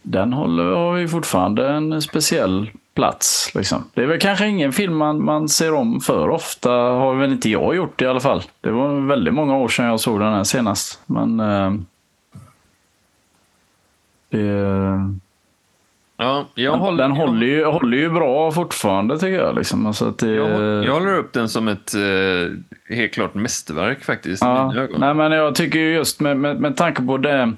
den håller, har ju fortfarande en speciell plats. Liksom. Det är väl kanske ingen film man, man ser om för ofta, har väl inte jag gjort i alla fall. Det var väldigt många år sedan jag såg den här senast. Men eh, det, Ja, jag håller, den håller ju, håller ju bra fortfarande tycker jag. Liksom. Alltså att det, jag, jag håller upp den som ett eh, helt klart mästerverk faktiskt. ja, nej, men jag tycker ju just med, med, med tanke på det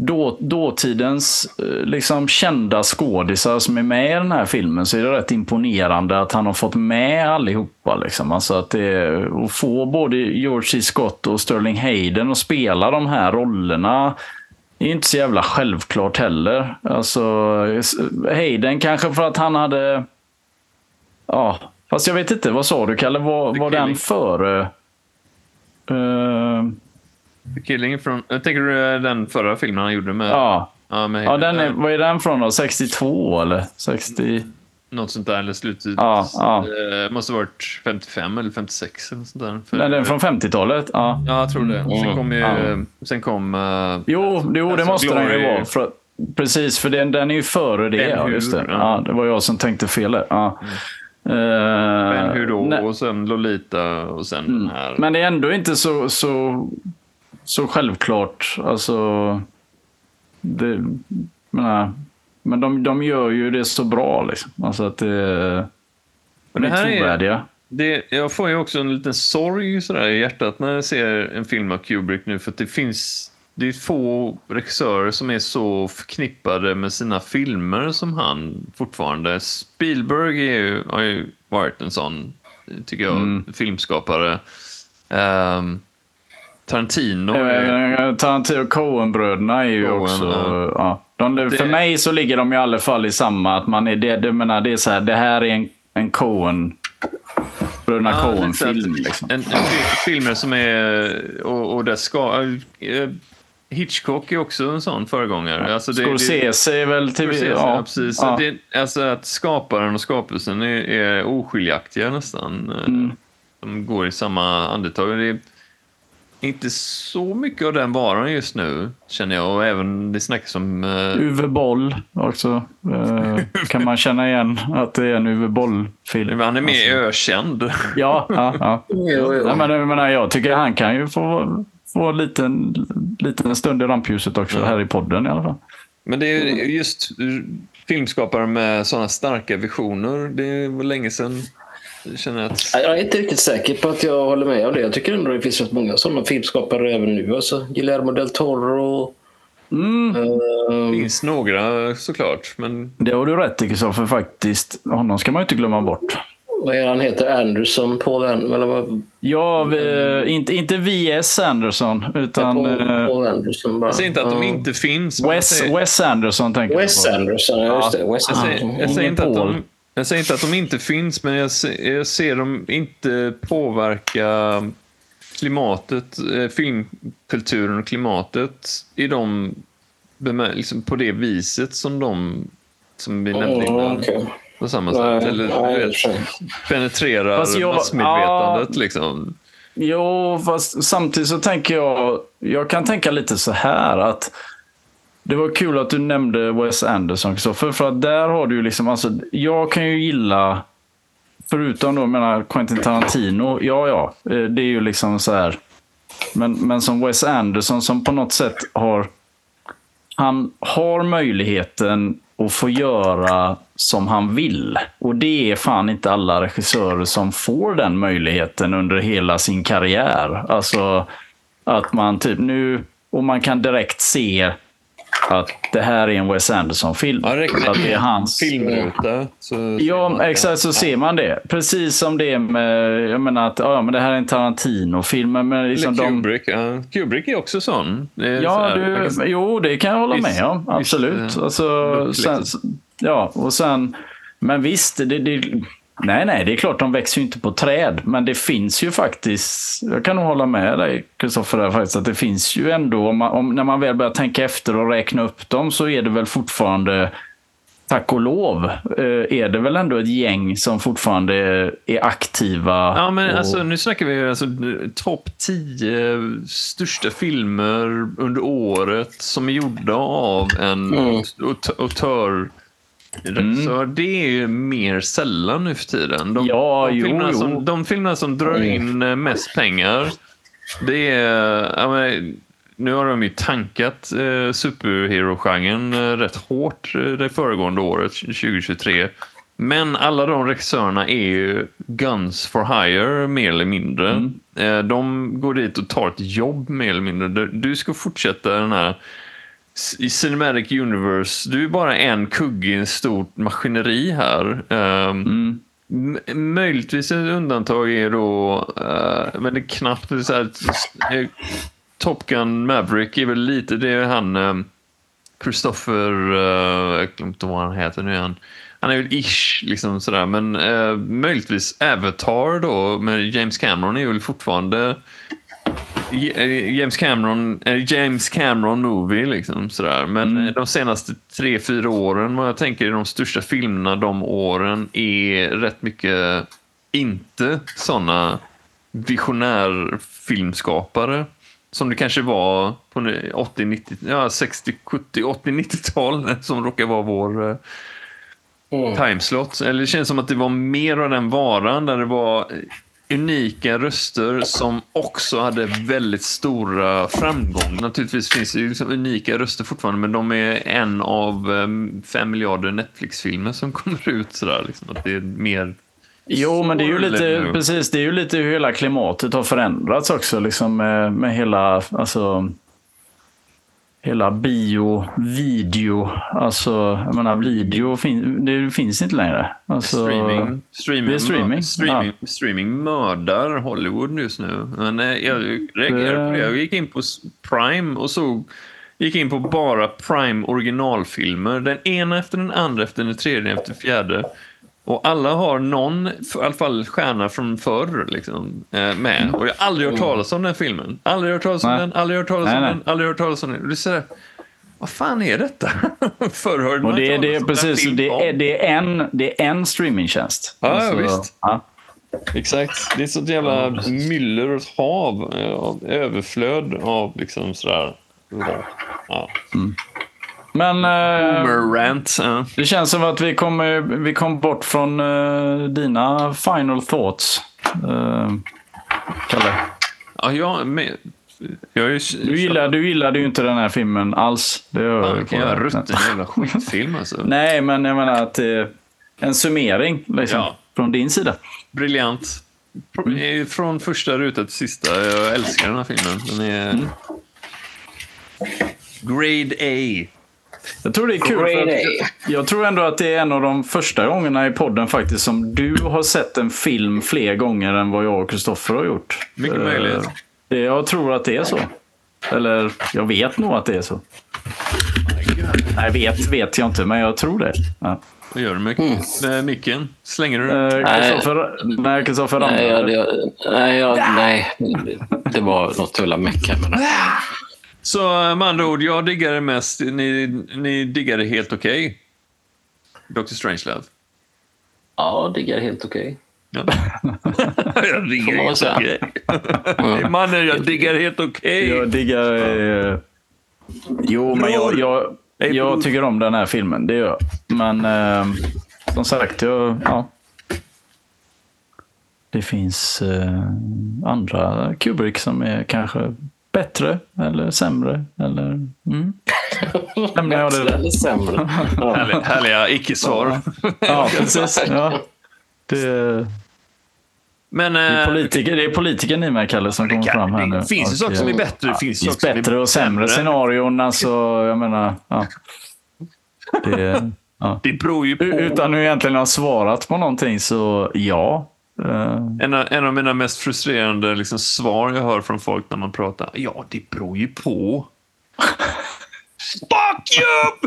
då, dåtidens eh, liksom, kända skådisar som är med i den här filmen så är det rätt imponerande att han har fått med allihopa. Liksom. Alltså att, det, att få både George C. Scott och Sterling Hayden att spela de här rollerna är inte så jävla självklart heller. Alltså, Hayden kanske för att han hade... Ja, fast jag vet inte. Vad sa du, Kalle? Var, The var den före... Eh, The Killing från, tänker du eh, den förra filmen han gjorde med... ja, ja, med ja Hayden. den är, vad är den från då? 62 eller? 60? Något sånt där, eller slutet. Ja, ja. Eh, måste ha varit 55 eller 56 eller sånt där. För, Nej, den är från 50-talet? Ja. Ja, jag tror det. Sen Mm. kom ju... Ja. Sen kom... eh, Jo, jo det Alltså, måste den ju vara. För, precis, för den, den är ju före det. Ja, just det. ja. Det var jag som tänkte fel där. Ja. Eh, Ben Hur då, nej. och sen Lolita och sen den här. Men det är ändå inte så, så, så självklart. Alltså, det, menar, men de, de gör ju det så bra. Liksom. Alltså att det, de det är är- trovärdiga. Det, jag får ju också en liten sorg sådär i hjärtat när jag ser en film av Kubrick nu för det finns det är få regissörer som är så förknippade med sina filmer som han fortfarande. Spielberg är ju, har ju varit en sån, tycker jag, Mm. filmskapare. Ehm, Tarantino är, Eh, Tarantino och Coen-bröderna är ju Coen, också... ja. Ja. De, Det- För mig så ligger de i alla fall i samma. Att man är, det, det, menar, det, är så här, det här är en, en Coen... Bröderna Ja, Coen-film. Liksom. En, en fi- filmer som är... Och, och där ska... eh, Hitchcock är också en sån föregångare. Alltså det, det, Scorsese är väl till... Precis, ja, ja, precis. ja. Det, alltså att skaparen och skapelsen är, är oskiljaktiga nästan. Eh, Mm. De går i samma andetag. Det inte så mycket av den varan just nu, känner jag. Och även det snackas om... eh, Uwe Boll också. Eh, kan man känna igen att det är en Uwe Boll-film. han är mer ökänd. Ja, ja, ja. Jo, jo. Nej, men, jag, menar, jag tycker han kan ju få, få en liten, liten stund i rampljuset också här i podden i alla fall. Men det är just filmskapare med sådana starka visioner. Det var länge sedan. Jag känner att... Jag är inte riktigt säker på att jag håller med om det. Jag tycker ändå det finns rätt många sådana filmskapare även nu. Alltså Guillermo del Toro. Mm. Det finns några såklart, men Det har du rätt i Kristoffer faktiskt. Honom ska man ju inte glömma bort. vad är han heter? Anderson? Paul An- eller vad? Ja, vi, inte, inte V.S. Anderson, utan Paul, eh, Paul Anderson bara. jag säger inte att de inte finns. jag Wes, säger- Wes Anderson tänker jag Wes på. Anderson, ja just det. Wes Jag säger, Anderson. jag, säger inte att Paul. de, jag säger inte att de inte finns, men jag ser, jag ser dem inte påverka klimatet, eh, filmkulturen och klimatet i de, liksom på det viset som de som vi nämnde Mm, innan. okej. På samma Nej, sätt. Eller nej, i och vet, penetrerar jag- massmedvetandet. Liksom. Jo, fast samtidigt så tänker jag, jag kan tänka lite så här att det var kul att du nämnde Wes Anderson, Kristoffer, för att där har du ju liksom, alltså, jag kan ju gilla, förutom då, menar Quentin Tarantino, ja ja, eh, det är ju liksom så här, men, men som Wes Anderson som på något sätt har, han har möjligheten att få göra som han vill. Och det är fan inte alla regissörer som får den möjligheten under hela sin karriär. Alltså att man typ nu, och man kan direkt se att det här är en Wes Anderson-film. Ja, det att det är hans... Filmruta. Så Ja, exakt så ser man det. Precis som det är med, jag menar att ja, men det här är en Tarantino-film. Men liksom Eller de, Kubrick. Ja. Kubrick är också sån. Är så Ja, här, man du, kan- jo, det kan jag hålla med om. Absolut. visst, eh, alltså, sen, liksom. ja, och sen, men visst, det, det, nej, nej, det är klart de växer ju inte på träd. Men det finns ju faktiskt, jag kan nog hålla med dig Kristoffer, faktiskt, att det finns ju ändå, om man, om, när man väl börjar tänka efter och räkna upp dem så är det väl fortfarande tack och lov, eh, är det väl ändå ett gäng som fortfarande är aktiva. Ja, men och... alltså, nu snackar vi alltså, topp 10 största filmer under året som är gjorda av en mm. autör. Mm. det är ju mer sällan nu för tiden. De, ja, de, jo, filmerna, jo. Som, de filmerna som drar mm. in eh, mest pengar, det är... Men, nu har de ju tankat eh, superhero-genren eh, rätt hårt eh, det föregående året, 2023. Men alla de regissörerna är ju guns for hire, mer eller mindre. Mm. Eh, de går dit och tar ett jobb, mer eller mindre. Du ska fortsätta den här i Cinematic Universe, du är bara en kugge i en stort maskineri här. Um, mm. Möjligtvis ett undantag är då, uh, men det är knappt så här, Top Gun Maverick är väl lite, det är han um, Christopher, uh, jag glömde vad han heter nu igen. Han är väl ish, liksom sådär, men uh, möjligtvis Avatar då med James Cameron är väl fortfarande Eh, James Cameron, eh, James Cameron movie. Liksom, sådär. Men mm. de senaste tre, fyra åren, vad jag tänker är de största filmerna de åren, är rätt mycket inte sådana visionärfilmskapare som det kanske var på 80, 90, ja, 60, 70, 80, 90-tal som råkar vara vår mm. timeslot. Eller det känns som att det var mer av den varan där det var unika röster som också hade väldigt stora framgångar. Naturligtvis finns det ju liksom unika röster fortfarande, men de är en av um, fem miljarder Netflix-filmer som kommer ut. Sådär, liksom, att det är mer Jo, men det är ju lite, precis, det är ju lite hur hela klimatet har förändrats också. Liksom med, med hela, alltså, hela bio, video, alltså jag menar video fin, det finns inte längre. Alltså, streaming, streaming, det streaming. Streaming, ja. streaming mördar Hollywood just nu. Men eh, jag reagerade på det. Jag gick in på Prime och såg gick in på bara Prime originalfilmer. Den ena efter den andra, efter den tredje, efter den fjärde. Och alla har någon, i alla fall stjärna från förr, liksom, eh, med. Och jag har aldrig hört talas om den filmen. Aldrig hört talas om nej. den, aldrig hört talas om nej. den, aldrig hört talas om den. Och det är sådär, vad fan är detta? Förr hörde man det, det är precis, det är, det, är en, det är en streamingtjänst. Ja, alltså, ja visst. Ja. Exakt. Det är sånt jävla myller och hav av överflöd av liksom sådär. Ja. Mm. Men eh, rant, uh. det känns som att vi kom, vi kom bort från uh, dina final thoughts. Uh, Kalle. Ja, jag, men, jag är, du, gillar, du gillade ju inte den här filmen alls. Det gör Fan, kan jag rutten jävla skitfilm alltså. Nej, men jag menar att uh, en summering liksom, ja. från din sida. Briljant. Mm. Från första ruta till sista. Jag älskar den här filmen. Den är... Mm. Grade A. Jag tror det är kul. För att, jag tror ändå att det är en av de första gångerna i podden faktiskt som du har sett en film fler gånger än vad jag och Kristoffer har gjort. Mycket möjligt. Uh, jag tror att det är så. Eller jag vet nog att det är så. Nej, vet vet jag inte, men jag tror det. Ja. Vad gör du med mm. micken? Slänger du den? Kristoffer nej, Kristoffer nej, jag, nej, jag, nej, det var något meck här. Men... Så med andra ord, jag diggar det mest. Ni, ni diggar det helt okej? Okay. Dr. Strangelove? Ja, diggar det helt okej. Okay. Ja. jag diggar det helt okej. Okay. Mannen, jag diggar det helt okej. Okay. Jag diggar... Eh... Jo, men jag, jag, jag, tycker om den här filmen. Det gör jag. Men eh, som sagt, jag, ja. Det finns eh, andra Kubrick som är kanske bättre eller sämre? Eller, mm. bättre eller sämre? Ja. Härliga, härliga icke-svar. ja, precis. Ja. Det, Men, det, är eh, politiker, det är politiker ni med, Kalle, som kommer fram här nu. Det finns ju saker som är bättre. Det finns, finns bättre och sämre scenarion. Alltså, jag menar, ja. Det, ja. det beror ju på... Utan att egentligen ha svarat på någonting så ja. Uh... En, av, en av mina mest frustrerande liksom, svar jag hör från folk när man pratar. Ja, det beror ju på. Fuck you!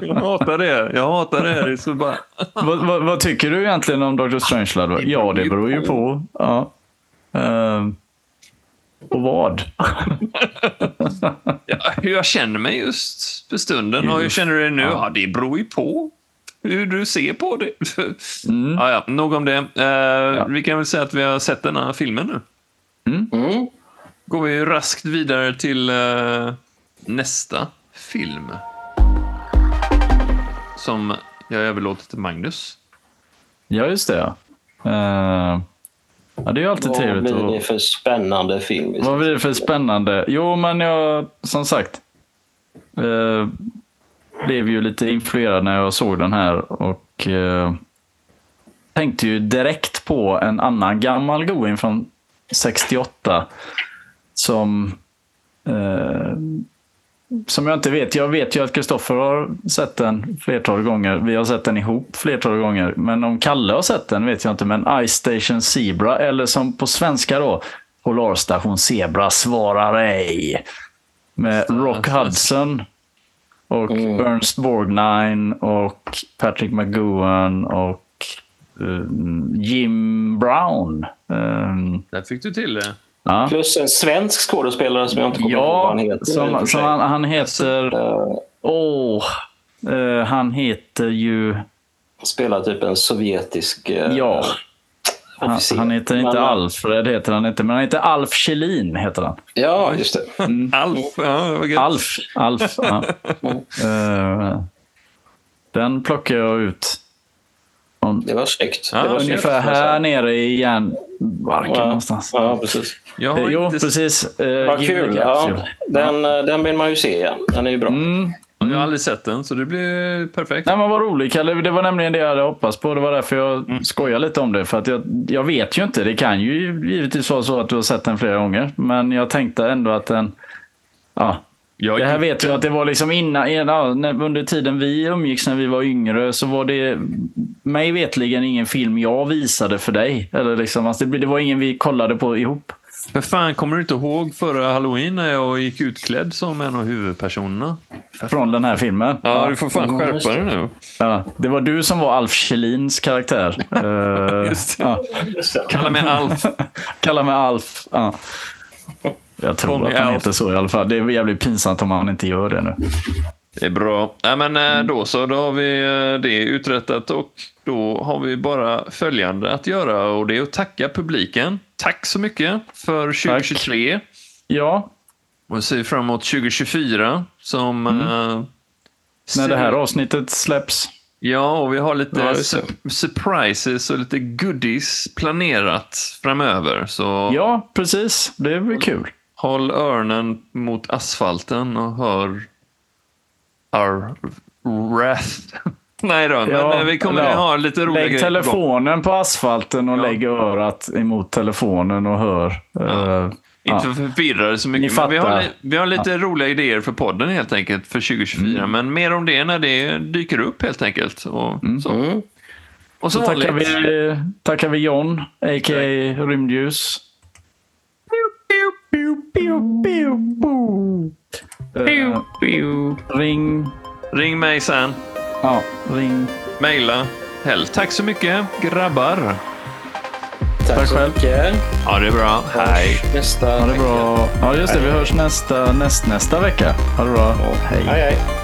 jag hatar det. Jag hatar det. det så bara... vad, vad, vad, tycker du egentligen om Dr. Strangelove? Ja, det beror ju på. Ja. Uh... Och vad? ja, hur jag känner mig just för stunden och hur känner du dig nu? Ja, det beror ju på hur du ser på det. Mm. Ja, ja, nog om det. Uh, ja. Vi kan väl säga att vi har sett den här filmen nu. Mm. Mm. Går vi raskt vidare till uh, nästa film. Som jag överlåter till Magnus. Ja, just det. Ja. Uh, ja, det är ju alltid Vad trevligt. Vad blir det för spännande film? Vad blir det för spännande? Jo, men jag, som sagt, uh, blev ju lite influerad när jag såg den här och uh, tänkte ju direkt på en annan gammal going från 68 som som jag inte vet. Jag vet ju att Kristoffer har sett den flertal gånger. Vi har sett den ihop flertal gånger. Men om Kalle har sett den vet jag inte. Men Ice Station Zebra, eller som på svenska då, Polarstation Zebra svarar ej. Med Rock Hudson och mm. Ernst Borgnine och Patrick McGowan och um, Jim Brown. Um, Där fick du till det. Ja. Plus en svensk skådespelare som jag inte kommer ja, ihåg vad han heter. Som, som han, han, heter... Åh! Uh, uh, han heter ju... Han spelar typ en sovjetisk... Uh, ja. Han, han, heter inte men, Alfred, heter han inte, men han heter Alf Kjellin. Heter han. Ja, just det. Mm. Alf, ja, Alf, Alf. Ja. uh, den plockar jag ut det var snyggt. Ja, det var ungefär snyggt, här nere i järnbarken ja, någonstans. Ja, precis. Jag har jo, inte... precis. Eh, Vad kul. Ja, den, eh, den vill man ju se igen. Den är ju bra. Mm. Jag har aldrig sett den, så det blir perfekt. Nej, men vad roligt, Kalle. Det var nämligen det jag hade hoppats på. Det var därför jag mm. skojar lite om det. För att jag, jag vet ju inte. Det kan ju givetvis vara så att du har sett den flera gånger. Men jag tänkte ändå att den... Ja, jag det här vet jag att det var liksom innan, under tiden vi umgicks när vi var yngre så var det mig vetligen ingen film jag visade för dig. Eller liksom, alltså det, var ingen vi kollade på ihop. För fan, kommer du inte ihåg förra halloween när jag gick utklädd som en av huvudpersonerna? Från den här filmen? Ja, du får fan skärpa dig nu. Ja, det var du som var Alf Kjellins karaktär. Just det. Ja. Kalla mig Alf. Kalla mig Alf. Ja. Jag tror Tony att han heter så i alla fall. Det är jävligt pinsamt om han inte gör det nu. Det är bra. Ja, men eh, då så, då har vi eh, det uträttat och då har vi bara följande att göra och det är att tacka publiken. Tack så mycket för 2023. Tack. Ja. Och ser fram emot 2024 som... Mm. Äh, När det här avsnittet släpps. Ja, och vi har lite ja, su surprises och lite goodies planerat framöver. Så... Ja, precis. Det blir kul. Håll öronen mot asfalten och hör our wrath. Nej då, ja, men vi kommer att ha lite roliga lägg grejer. Telefonen på asfalten och ja. lägg örat emot telefonen och hör. Ja. Uh, inte för förvirrade så mycket. Men vi, har, vi har lite roliga idéer för podden helt enkelt för 2024. Mm. Men mer om det när det dyker upp helt enkelt. Och mm. så. Mm. Och så, så tackar, vi, tackar vi John, a.k.a. Rymdljus. Uh, ring. Ring mig sen. Ja, ring. Maila. Hell. Tack så mycket grabbar. Tack, Tack själv. Mycket. Ha det bra. Hej. Nästa ha det bra. Ja, just det. Vi hörs nästa, näst, nästa vecka. Ha det bra. Hej. hej, hej.